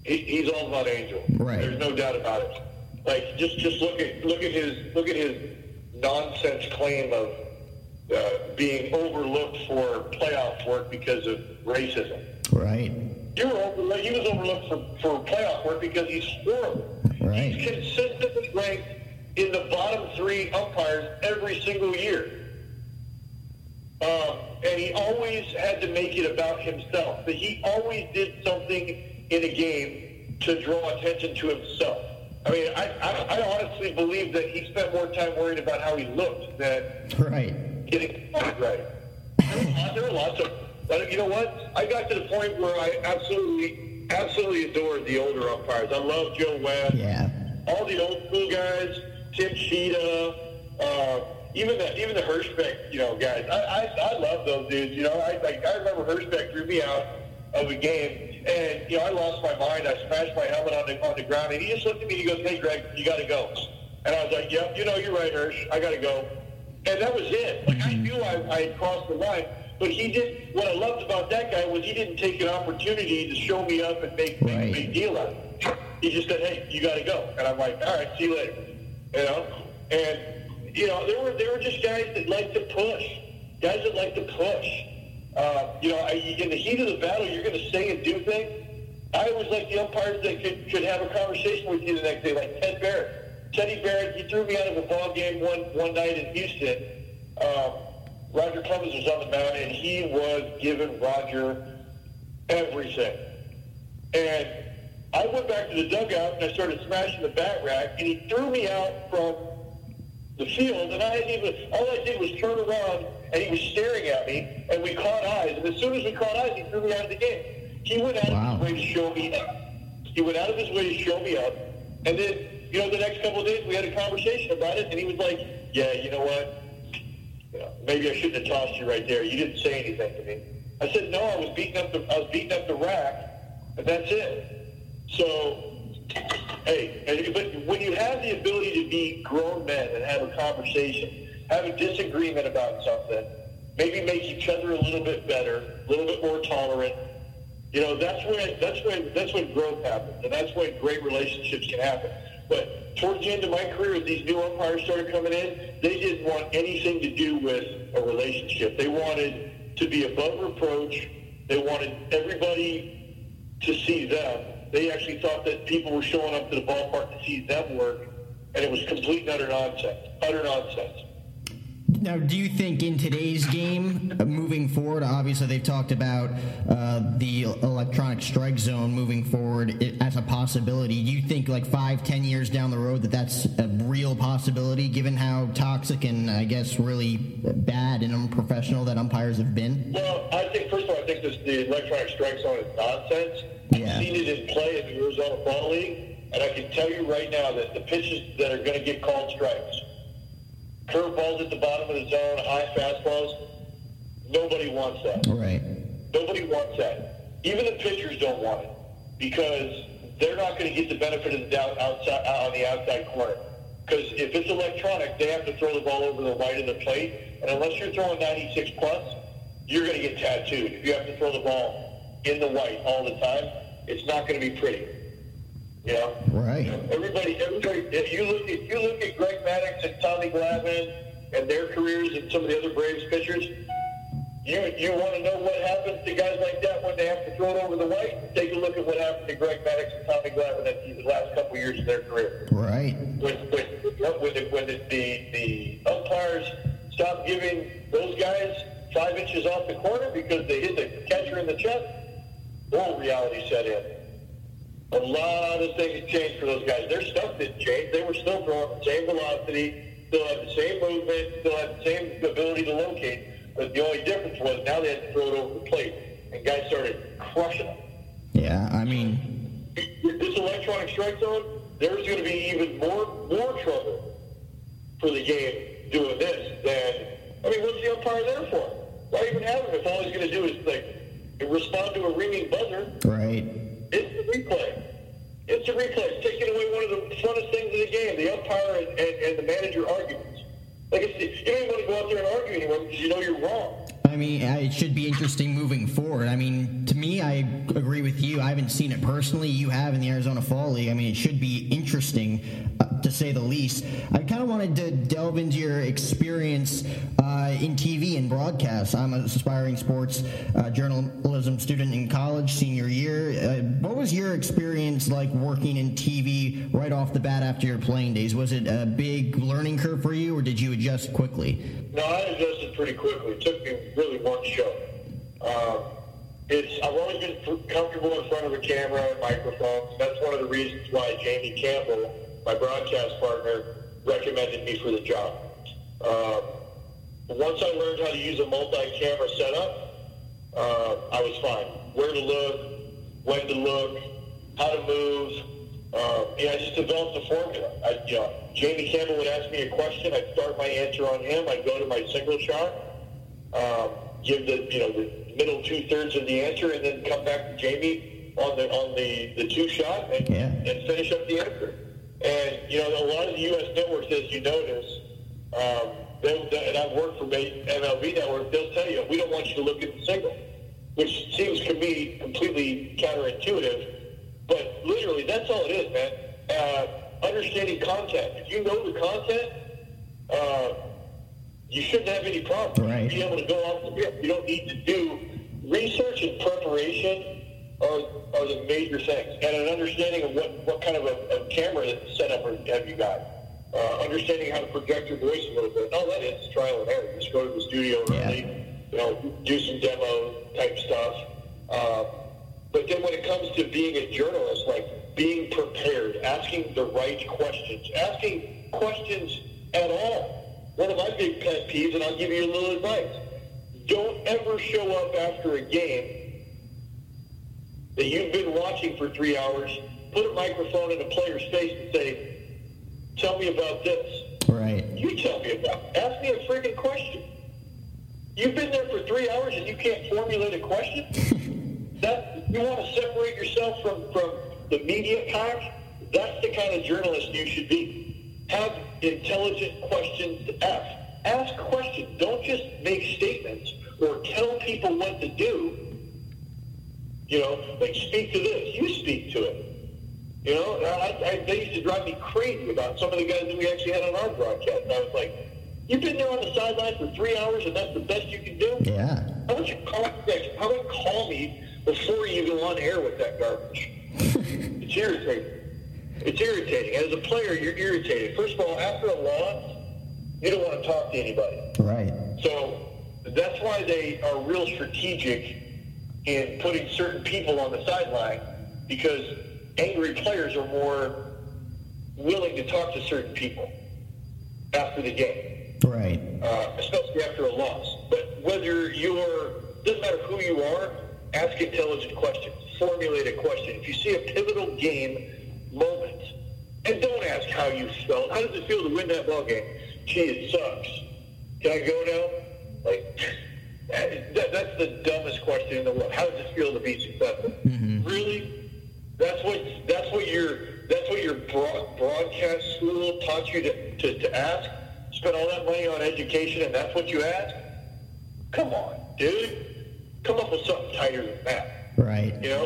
Q: he, he's all about Angel.
N: Right.
Q: There's no doubt about it. Like just just look at look at his look at his nonsense claim of uh, being overlooked for playoff work because of racism.
N: Right.
Q: You were overlooked, he was overlooked for, for playoff work because he's horrible.
N: Right.
Q: He's consistently ranked in the bottom three umpires every single year. Um, and he always had to make it about himself. But he always did something in a game to draw attention to himself. I mean, I, I, I honestly believe that he spent more time worrying about how he looked than
N: Right.
Q: getting right. There were lots- There were lots of, but you know what? I got to the point where I absolutely, absolutely adored the older umpires. I love Joe West.
N: Yeah.
Q: All the old school guys, Tim Tschida, uh, even the even the Hirschbeck, you know, guys. I, I I love those dudes. You know, I like I remember Hirschbeck threw me out of a game, and you know I lost my mind. I smashed my helmet on the on the ground, and he just looked at me. and He goes, "Hey, Greg, you got to go." And I was like, "Yep, you know, you're right, Hirsch. I got to go." And that was it. Like I mm-hmm. knew I, I had crossed the line, but he did. What I loved about that guy was he didn't take an opportunity to show me up and make, make a big deal out of it. He just said, "Hey, you got to go," and I'm like, "All right, see you later." You know, and you know, there were there were just guys that like to push, guys that like to push. Uh, you know, in the heat of the battle, you're going to say and do things. I always like the umpires that could, could have a conversation with you the next day, like Ted Barrett. Teddy Barrett, he threw me out of a ball game one one night in Houston. Um, Roger Clemens was on the mound, and he was giving Roger everything. And I went back to the dugout and I started smashing the bat rack, and he threw me out from the field, and I hadn't even, all I did was turn around, and he was staring at me, and we caught eyes, and as soon as we caught eyes, he threw me out of the game. He went out of his way to show me up. He went out of his way to show me up, and then, you know, the next couple of days, we had a conversation about it, and he was like, yeah, you know what, you know, maybe I shouldn't have tossed you right there. You didn't say anything to me. I said, no, I was beating up the, I was beating up the rack, and that's it. So, hey, and, but when you have the ability to be grown men and have a conversation, have a disagreement about something, maybe make each other a little bit better, a little bit more tolerant. You know, that's when that's when that's when growth happens, and that's when great relationships can happen. But towards the end of my career, these new umpires started coming in, they didn't want anything to do with a relationship. They wanted to be above reproach. They wanted everybody to see them. They actually thought that people were showing up to the ballpark to see them work, and it was complete and utter nonsense. Utter nonsense.
N: Now, do you think in today's game, uh, moving forward, obviously they've talked about uh, the electronic strike zone moving forward as a possibility. Do you think, like five, ten years down the road, that that's a real possibility, given how toxic and I guess really bad and unprofessional that umpires have been?
Q: Well, I think first of all, I think this, the electronic strike zone is nonsense.
N: Yeah.
Q: I've seen it in play in the Arizona Fall League, and I can tell you right now that the pitches that are going to get called strikes, curveballs at the bottom of the zone, high fastballs, nobody wants that.
N: Right.
Q: Nobody wants that. Even the pitchers don't want it because they're not going to get the benefit of the doubt outside out on the outside corner. Because if it's electronic, they have to throw the ball over the white of the plate. And unless you're throwing 96 plus, you're going to get tattooed. If you have to throw the ball in the white all the time, it's not going to be pretty. You know?
N: Right.
Q: You know, everybody, everybody. If you look at you look at Greg Maddux and Tommy Glavine and their careers and some of the other Braves pitchers, you you want to know what happens to guys like that when they have to throw it over the white? Take a look at what happened to Greg Maddux and Tommy Glavine at the last couple of years of their career.
N: Right.
Q: When when when, the, when the, the the umpires stopped giving those guys five inches off the corner because they hit the catcher in the chest, boom, reality set in. A lot of things changed for those guys. Their stuff didn't change. They were still throwing the same velocity, still had the same movement, still had the same ability to locate. But the only difference was now they had to throw it over the plate, and guys started crushing them.
N: Yeah, I mean,
Q: this electronic strike zone, there's going to be even more more trouble for the game doing this than I mean, what's the umpire there for? Why even have him if all he's going to do is like respond to a ringing buzzer?
N: Right.
Q: It's a replay. It's a replay. It's taking away one of the funnest things of the game, the umpire and, and, and the manager arguments. Like, it's, you don't even want to go out there and argue anymore because you know you're wrong.
N: I mean, it should be interesting moving forward. I mean, to me, I agree with you. I haven't seen it personally. You have in the Arizona Fall League. I mean, it should be interesting, uh, to say the least. I kind of wanted to delve into your experience uh, in TV and broadcast. I'm an aspiring sports uh, journalism student in college, senior year. Uh, what was your experience like working in TV right off the bat after your playing days? Was it a big learning curve for you, or did you adjust quickly?
Q: No, I adjusted pretty quickly. It took me really one show. Um, it's I've always been comfortable in front of a camera and microphones. That's one of the reasons why Jamie Campbell, my broadcast partner, recommended me for the job. Um, once I learned how to use a multi-camera setup, uh, I was fine. Where to look, when to look, how to move. Uh, yeah, I just developed a formula. I, you know, Jamie Campbell would ask me a question. I'd start my answer on him. I'd go to my single shot, um, give the you know the middle two thirds of the answer, and then come back to Jamie on the on the, the two shot and,
N: yeah.
Q: and finish up the answer. And you know, a lot of the U.S. networks, as you notice, um, they, and I've worked for MLB Network, they'll tell you we don't want you to look at the single, which seems to me completely counterintuitive. But literally, that's all it is, man. Uh, understanding content. If you know the content, uh, you shouldn't have any problem.
N: Right.
Q: Be able to go off the rip. You don't need to do research and preparation are, are the major things, and an understanding of what, what kind of a, a camera setup have you got. Uh, understanding how to project your voice a little bit. All that is trial and error. Just go to the studio early, you know, do some demo type stuff. Uh, but then when it comes to being a journalist, like being prepared, asking the right questions, asking questions at all. One of my big pet peeves, and I'll give you a little advice. Don't ever show up after a game that you've been watching for three hours, put a microphone in a player's face and say, tell me about this.
N: Right.
Q: You tell me about it. Ask me a freaking question. You've been there for three hours and you can't formulate a question? that you want to separate yourself from, from the media pack? That's the kind of journalist you should be. Have intelligent questions to ask. Ask questions. Don't just make statements or tell people what to do. You know, like speak to this. You speak to it. You know, I, I, they used to drive me crazy about some of the guys that we actually had on our broadcast. And I was like, you've been there on the sideline for three hours and that's the best you can do?
N: Yeah.
Q: How about you call, how about call me before you go on air with that garbage? it's irritating. It's irritating. As a player, you're irritated. First of all, after a loss, you don't want to talk to anybody.
N: Right.
Q: So that's why they are real strategic in putting certain people on the sideline because angry players are more willing to talk to certain people after the game.
N: Right.
Q: Uh, especially after a loss. But whether you're, doesn't matter who you are, ask intelligent questions. Formulate a question. If you see a pivotal game moment, and don't ask how you felt. How does it feel to win that ball game? Gee, it sucks. Can I go now? Like, that, that's the dumbest question in the world. How does it feel to be successful?
N: Mm-hmm.
Q: Really? That's what that's what your that's what your broad, broadcast school taught you to, to, to ask. Spend all that money on education, and that's what you ask. Come on, dude. Come up with something tighter than that.
N: Right.
Q: You know.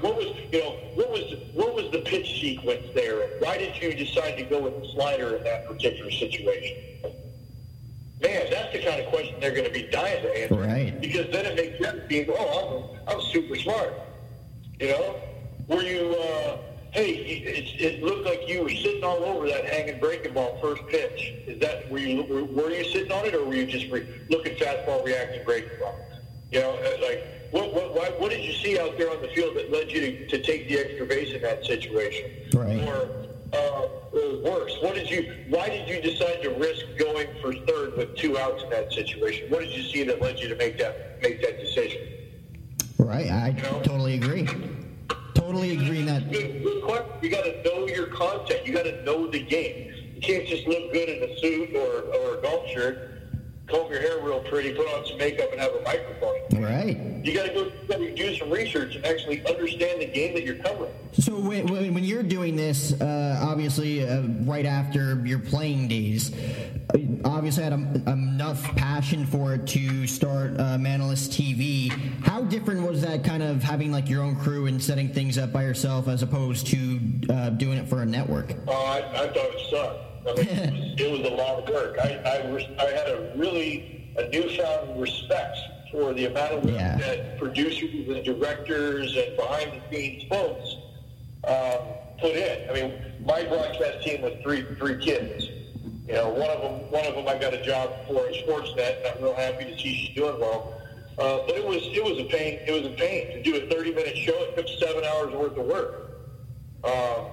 Q: What was you know what was what was the pitch sequence there? Why did you decide to go with the slider in that particular situation? Man, that's the kind of question they're going to be dying to answer.
N: Right.
Q: Because then it makes them think, oh, I'm, I'm super smart. You know, were you? Uh, hey, it, it looked like you were sitting all over that hanging breaking ball first pitch. Is that were you were, were you sitting on it, or were you just re- looking fastball, reacting breaking ball? You know, uh, like what what why, what did you see out there on the field that led you to, to take the extra base in that situation?
N: Right.
Q: Or uh, or worse, what did you? Why did you decide to risk going for third with two outs in that situation? What did you see that led you to make that make that decision?
N: Right. I
Q: You know?
N: totally agree. Totally agree in that.
Q: Good, good question. You got to know your content. You got to know the game. You can't just look good in a suit or, or a golf shirt, comb your hair real pretty, put on some makeup, and have a microphone.
N: Right.
Q: You got to go do some research and actually understand the game that you're covering.
N: So when, when when you're doing this, uh, obviously uh, right after your playing days, uh, obviously had a, enough passion for it to start uh, Manalist TV. How different was that kind of having like your own crew and setting things up by yourself as opposed to uh, doing it for a network?
Q: Uh, I, I thought it sucked. I mean, it, was, it was a lot of work. I, I, res- I had a really a newfound respect for the amount of work
N: Yeah.
Q: that producers and directors and behind the scenes folks um, put in. I mean, my broadcast team was three three kids. You know, one of them one of them I got a job for at Sportsnet, and I'm real happy to see she's doing well. Uh, but it was it was a pain. It was a pain to do a 30 minute show. It took seven hours worth of work. Um,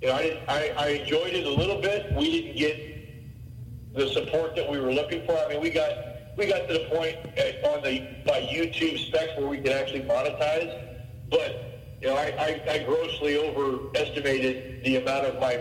Q: you know, I, didn't, I I enjoyed it a little bit. We didn't get the support that we were looking for. I mean, we got we got to the point at, on the by YouTube specs where we could actually monetize, but you know, I, I, I grossly overestimated the amount of my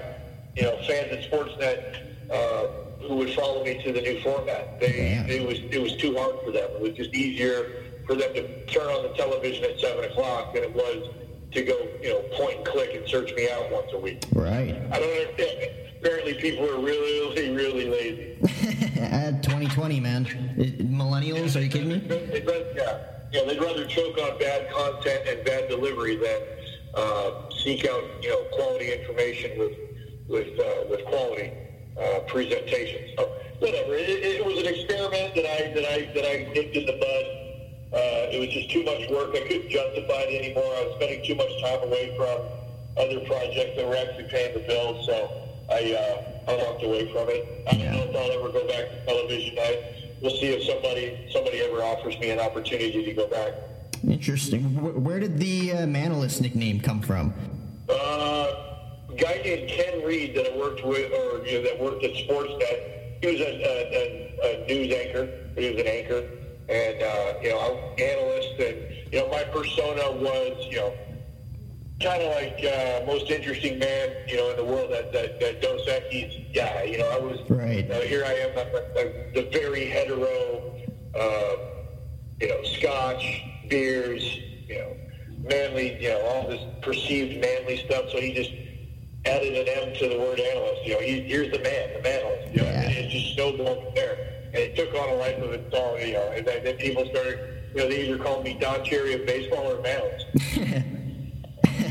Q: you know fans at Sportsnet uh, who would follow me to the new format. They it was it was too hard for them. It was just easier for them to turn on the television at seven o'clock than it was to go you know point and click and search me out once a week.
N: Right.
Q: I don't understand. Apparently, people are really, really lazy.
N: At 2020, man. Millennials? Are you kidding me?
Q: They'd rather, yeah, yeah, they'd rather choke on bad content and bad delivery than uh, seek out, you know, quality information with with uh, with quality uh, presentation. So whatever. It, it, it was an experiment that I that I that I nipped in the bud. Uh, it was just too much work. I couldn't justify it anymore. I was spending too much time away from other projects that were actually paying the bills. So I uh, I walked away from it. I don't know if I'll ever go back to television. I, we'll see if somebody somebody ever offers me an opportunity to go back.
N: Interesting. Where did the uh, Manalist nickname come from?
Q: Uh, a guy named Ken Reid that I worked with, or you know, that worked at Sportsnet. He was a, a, a, a news anchor. He was an anchor, and uh, you know, I'm analyst, and you know, my persona was, you know, kind of like uh, most interesting man, you know, in the world. That that, that Dos Equis guy. You know, I was
N: Right.
Q: Uh, here I am, uh, uh, the very hetero, uh, you know, Scotch beers, you know, manly, you know, all this perceived manly stuff. So he just added an M to the word analyst. You know, he, here's the man, the manalist. You know, and it just snowballed from there, it took on a life of its own. You know, and then, then people started. You know, they either called me Don Cherry of baseball or manalist.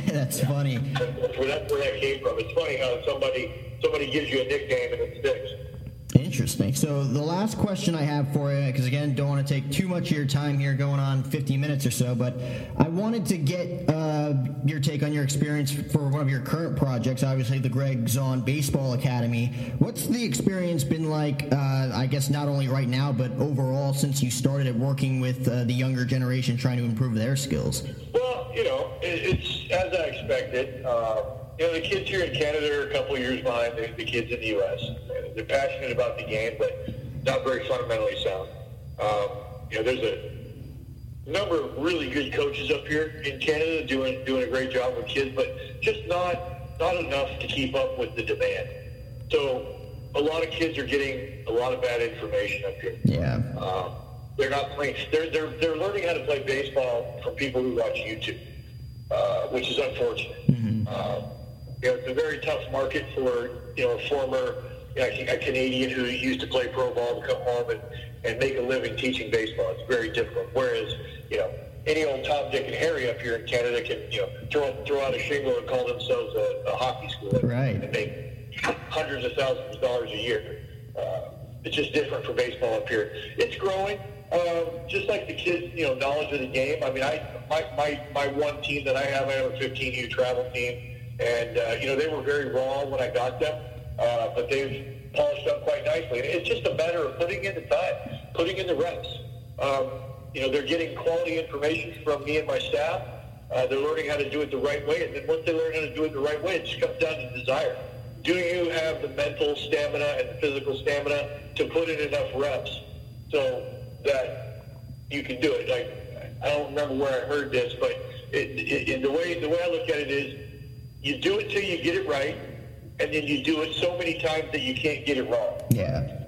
N: That's funny.
Q: That's where, that's where that came from. It's funny how somebody somebody gives you a nickname and it sticks.
N: Interesting. So the last question I have for you, because again, don't want to take too much of your time here, going on 50 minutes or so, but I wanted to get uh, your take on your experience for one of your current projects, obviously the Gregg Zaun Baseball Academy. What's the experience been like? Uh, I guess not only right now, but overall since you started working with uh, the younger generation, trying to improve their skills.
Q: Well, you know, it, it's as I expected. You know, the kids here in Canada are a couple of years behind the, the kids in the U.S. They're passionate about the game, but not very fundamentally sound. Um, you know, there's a number of really good coaches up here in Canada doing doing a great job with kids, but just not not enough to keep up with the demand. So a lot of kids are getting a lot of bad information up here.
N: Yeah.
Q: Um, they're not playing. They're, they're they're learning how to play baseball from people who watch YouTube. uh, which is unfortunate. Uh, you know, it's a very tough market for you know a former you know, a Canadian who used to play pro ball to come home and, and make a living teaching baseball. It's very difficult. Whereas you know any old Tom, Dick, and Harry up here in Canada can you know throw throw out a shingle and call themselves a, a hockey school
N: right.
Q: and make hundreds of thousands of dollars a year. Uh, it's just different for baseball up here. It's growing. Um, just like the kids, you know, knowledge of the game. I mean, I my, my, my one team that I have, I have a 15U travel team, and uh, you know they were very raw when I got them, uh, but they've polished up quite nicely. It's just a matter of putting in the time, putting in the reps. Um, you know, they're getting quality information from me and my staff. Uh, they're learning how to do it the right way, and then once they learn how to do it the right way, it just comes down to desire. Do you have the mental stamina and the physical stamina to put in enough reps so that you can do it? Like I don't remember where I heard this, but it, it, it, the way the way I look at it is, you do it till you get it right, and then you do it so many times that you can't get it wrong.
N: Yeah.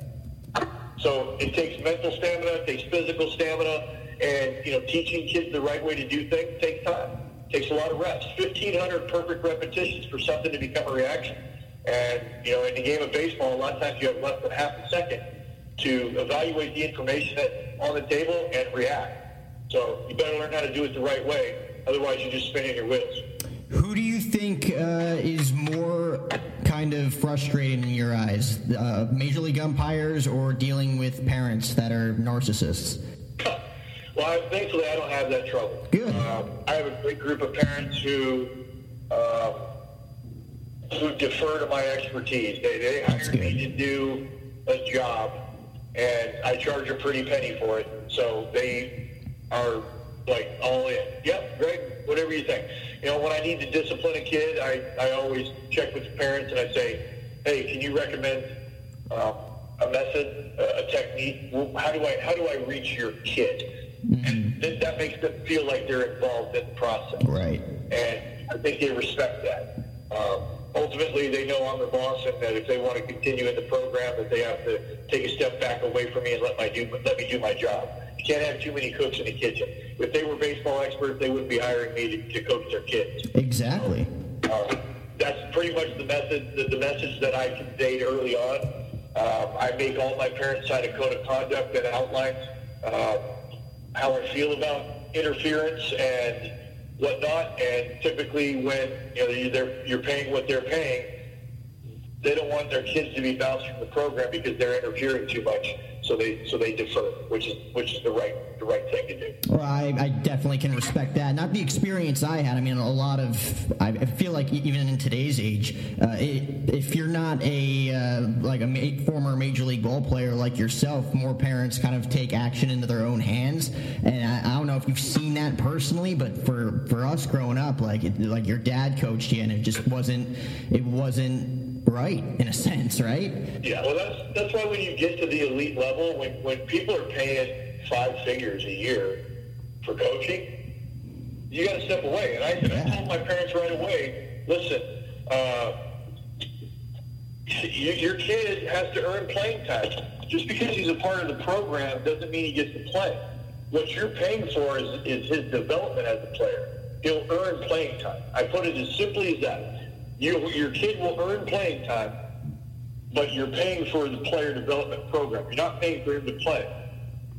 Q: So it takes mental stamina, it takes physical stamina, and you know, teaching kids the right way to do things takes time. It takes a lot of reps. Fifteen hundred perfect repetitions for something to become a reaction. And you know, in the game of baseball, a lot of times you have less than half a second to evaluate the information that's on the table and react. So you better learn how to do it the right way. Otherwise, you're just spinning your wheels.
N: Who do you think uh, is more kind of frustrating in your eyes, uh, major league umpires or dealing with parents that are narcissists?
Q: Well, I, thankfully, I don't have that trouble.
N: Good.
Q: Um, I have a great group of parents who um, who defer to my expertise. They, they hire me to do a job, and I charge a pretty penny for it. So they are like all in. Yep, Greg, whatever you think. You know, when I need to discipline a kid, I, I always check with the parents and I say, hey, can you recommend um, a method, a, a technique? How do I how do I reach your kid? And th- that makes them feel like they're involved in the process.
N: Right.
Q: And I think they respect that. Um, ultimately, they know I'm the boss, and that if they want to continue in the program, that they have to take a step back away from me and let my do let me do my job. You can't have too many cooks in the kitchen. If they were baseball experts, they wouldn't be hiring me to, to coach their kids.
N: Exactly.
Q: Um, that's pretty much the method, the, the message that I conveyed early on. Um, I make all my parents sign a code of conduct that outlines uh, how I feel about interference and whatnot. And typically, when you know they're, you're paying what they're paying, they don't want their kids to be bounced from the program because they're interfering too much. So they so they defer, which is which is the right the right thing to do.
N: Well, I, I definitely can respect that. Not the experience I had. I mean, a lot of I feel like even in today's age, uh, it, if you're not a uh, like a ma- former major league ball player like yourself, more parents kind of take action into their own hands. And I, I don't know if you've seen that personally, but for for us growing up, like it, like your dad coached you, and it just wasn't it wasn't right in a sense, right?
Q: Yeah, well, that's that's why when you get to the elite level, when when people are paying five figures a year for coaching, you got to step away. And I, I told my parents right away, listen, uh, you, your kid has to earn playing time. Just because he's a part of the program doesn't mean he gets to play. What you're paying for is, is his development as a player. He'll earn playing time. I put it as simply as that. You, your kid will earn playing time, but you're paying for the player development program. You're not paying for him to play.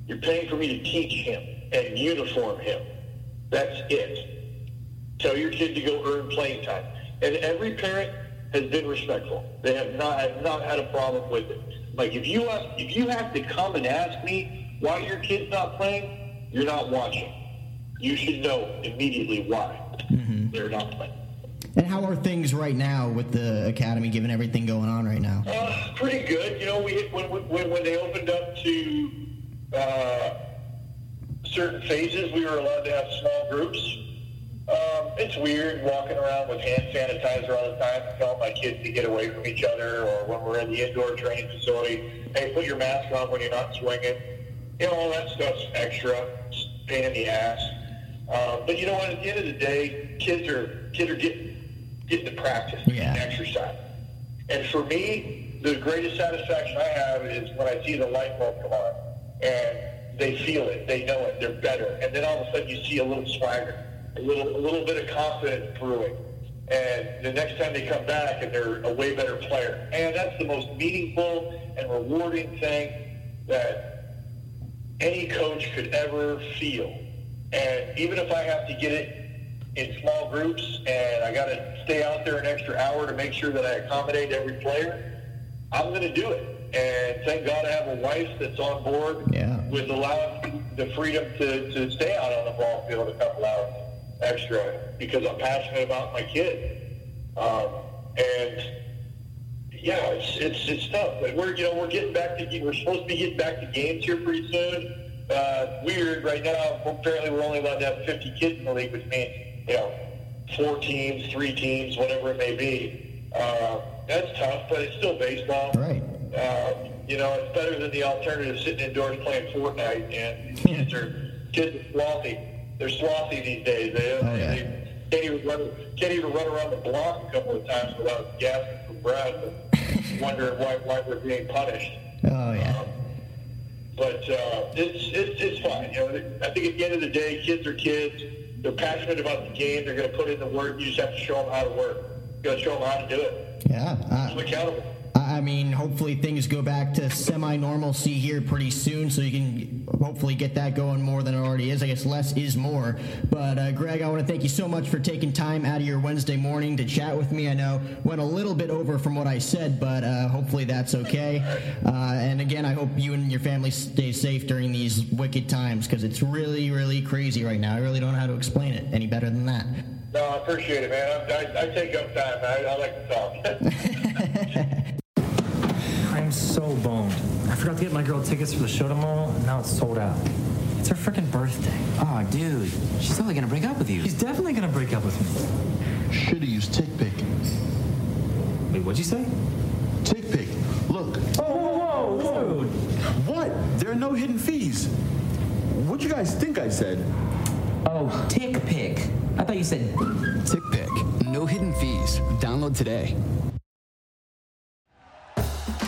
Q: You're paying for me to teach him and uniform him. That's it. Tell your kid to go earn playing time. And every parent has been respectful. They have not have not had a problem with it. Like if you ask, if you have to come and ask me why your kid's not playing, you're not watching. You should know immediately why mm-hmm. they're not playing.
N: And how are things right now with the academy, given everything going on right now?
Q: Uh, pretty good. You know, we when when, when they opened up to uh, certain phases, we were allowed to have small groups. Um, it's weird walking around with hand sanitizer all the time, telling my kids to get away from each other, or when we're in the indoor training facility, hey, put your mask on when you're not swinging. You know, all that stuff's extra, pain in the ass. Um, but you know what? At the end of the day, kids are kids are getting getting to practice,
N: yeah.
Q: exercise. And for me, the greatest satisfaction I have is when I see the light bulb come on and they feel it, they know it, they're better. And then all of a sudden you see a little swagger. a little, a little bit of confidence brewing. And the next time they come back and they're a way better player. And that's the most meaningful and rewarding thing that any coach could ever feel. And even if I have to get it in small groups and I got to stay out there an extra hour to make sure that I accommodate every player, I'm going to do it. And thank God I have a wife that's on board
N: yeah.
Q: with allowing the freedom to, to stay out on the ball field a couple hours extra because I'm passionate about my kid. Um, and yeah, it's, it's it's tough. But we're you know we're getting back to we're supposed to be getting back to games here pretty soon. Uh, weird right now. Apparently, we're only allowed to have 50 kids in the league, which means you know four teams, three teams, whatever it may be. Uh, that's tough, but it's still baseball.
N: Right.
Q: Uh, you know, it's better than the alternative sitting indoors playing Fortnite. And kids are kids are slothy. They're slothy these days. They,
N: Oh, yeah.
Q: they can't even run can't even run around the block a couple of times without gasping for breath and wondering why why they're being punished.
N: Oh yeah.
Q: But uh, it's, it's it's fine. You know, I think at the end of the day, kids are kids. They're passionate about the game. They're going to put in the work. You just have to show them how to work. You got to show them how to do it.
N: Yeah. Uh,
Q: accountable.
N: I mean, hopefully things go back to semi-normalcy here pretty soon, so you can hopefully get that going more than it already is. I guess less is more. But uh, Greg, I want to thank you so much for taking time out of your Wednesday morning to chat with me. I know went a little bit over from what I said, but uh, hopefully that's okay. Uh, and again, I hope you and your family stay safe during these wicked times because it's really, really crazy right now. I really don't know how to explain it any better than that.
Q: No, I appreciate it, man. I, I, I take up time. I, I like to talk.
M: I'm so boned. I forgot to get my girl tickets for the show tomorrow, and now it's sold out. It's her freaking birthday.
P: Oh, dude. She's totally gonna break up with you.
M: She's definitely gonna break up with me.
O: Should've used Tick Pick.
M: Wait, what'd you say?
O: TickPick. Look.
M: Oh, whoa, whoa, whoa.
O: What? There are no hidden fees. What'd you guys think I said?
P: Oh, TickPick. I thought you said
C: TickPick. No hidden fees. Download today.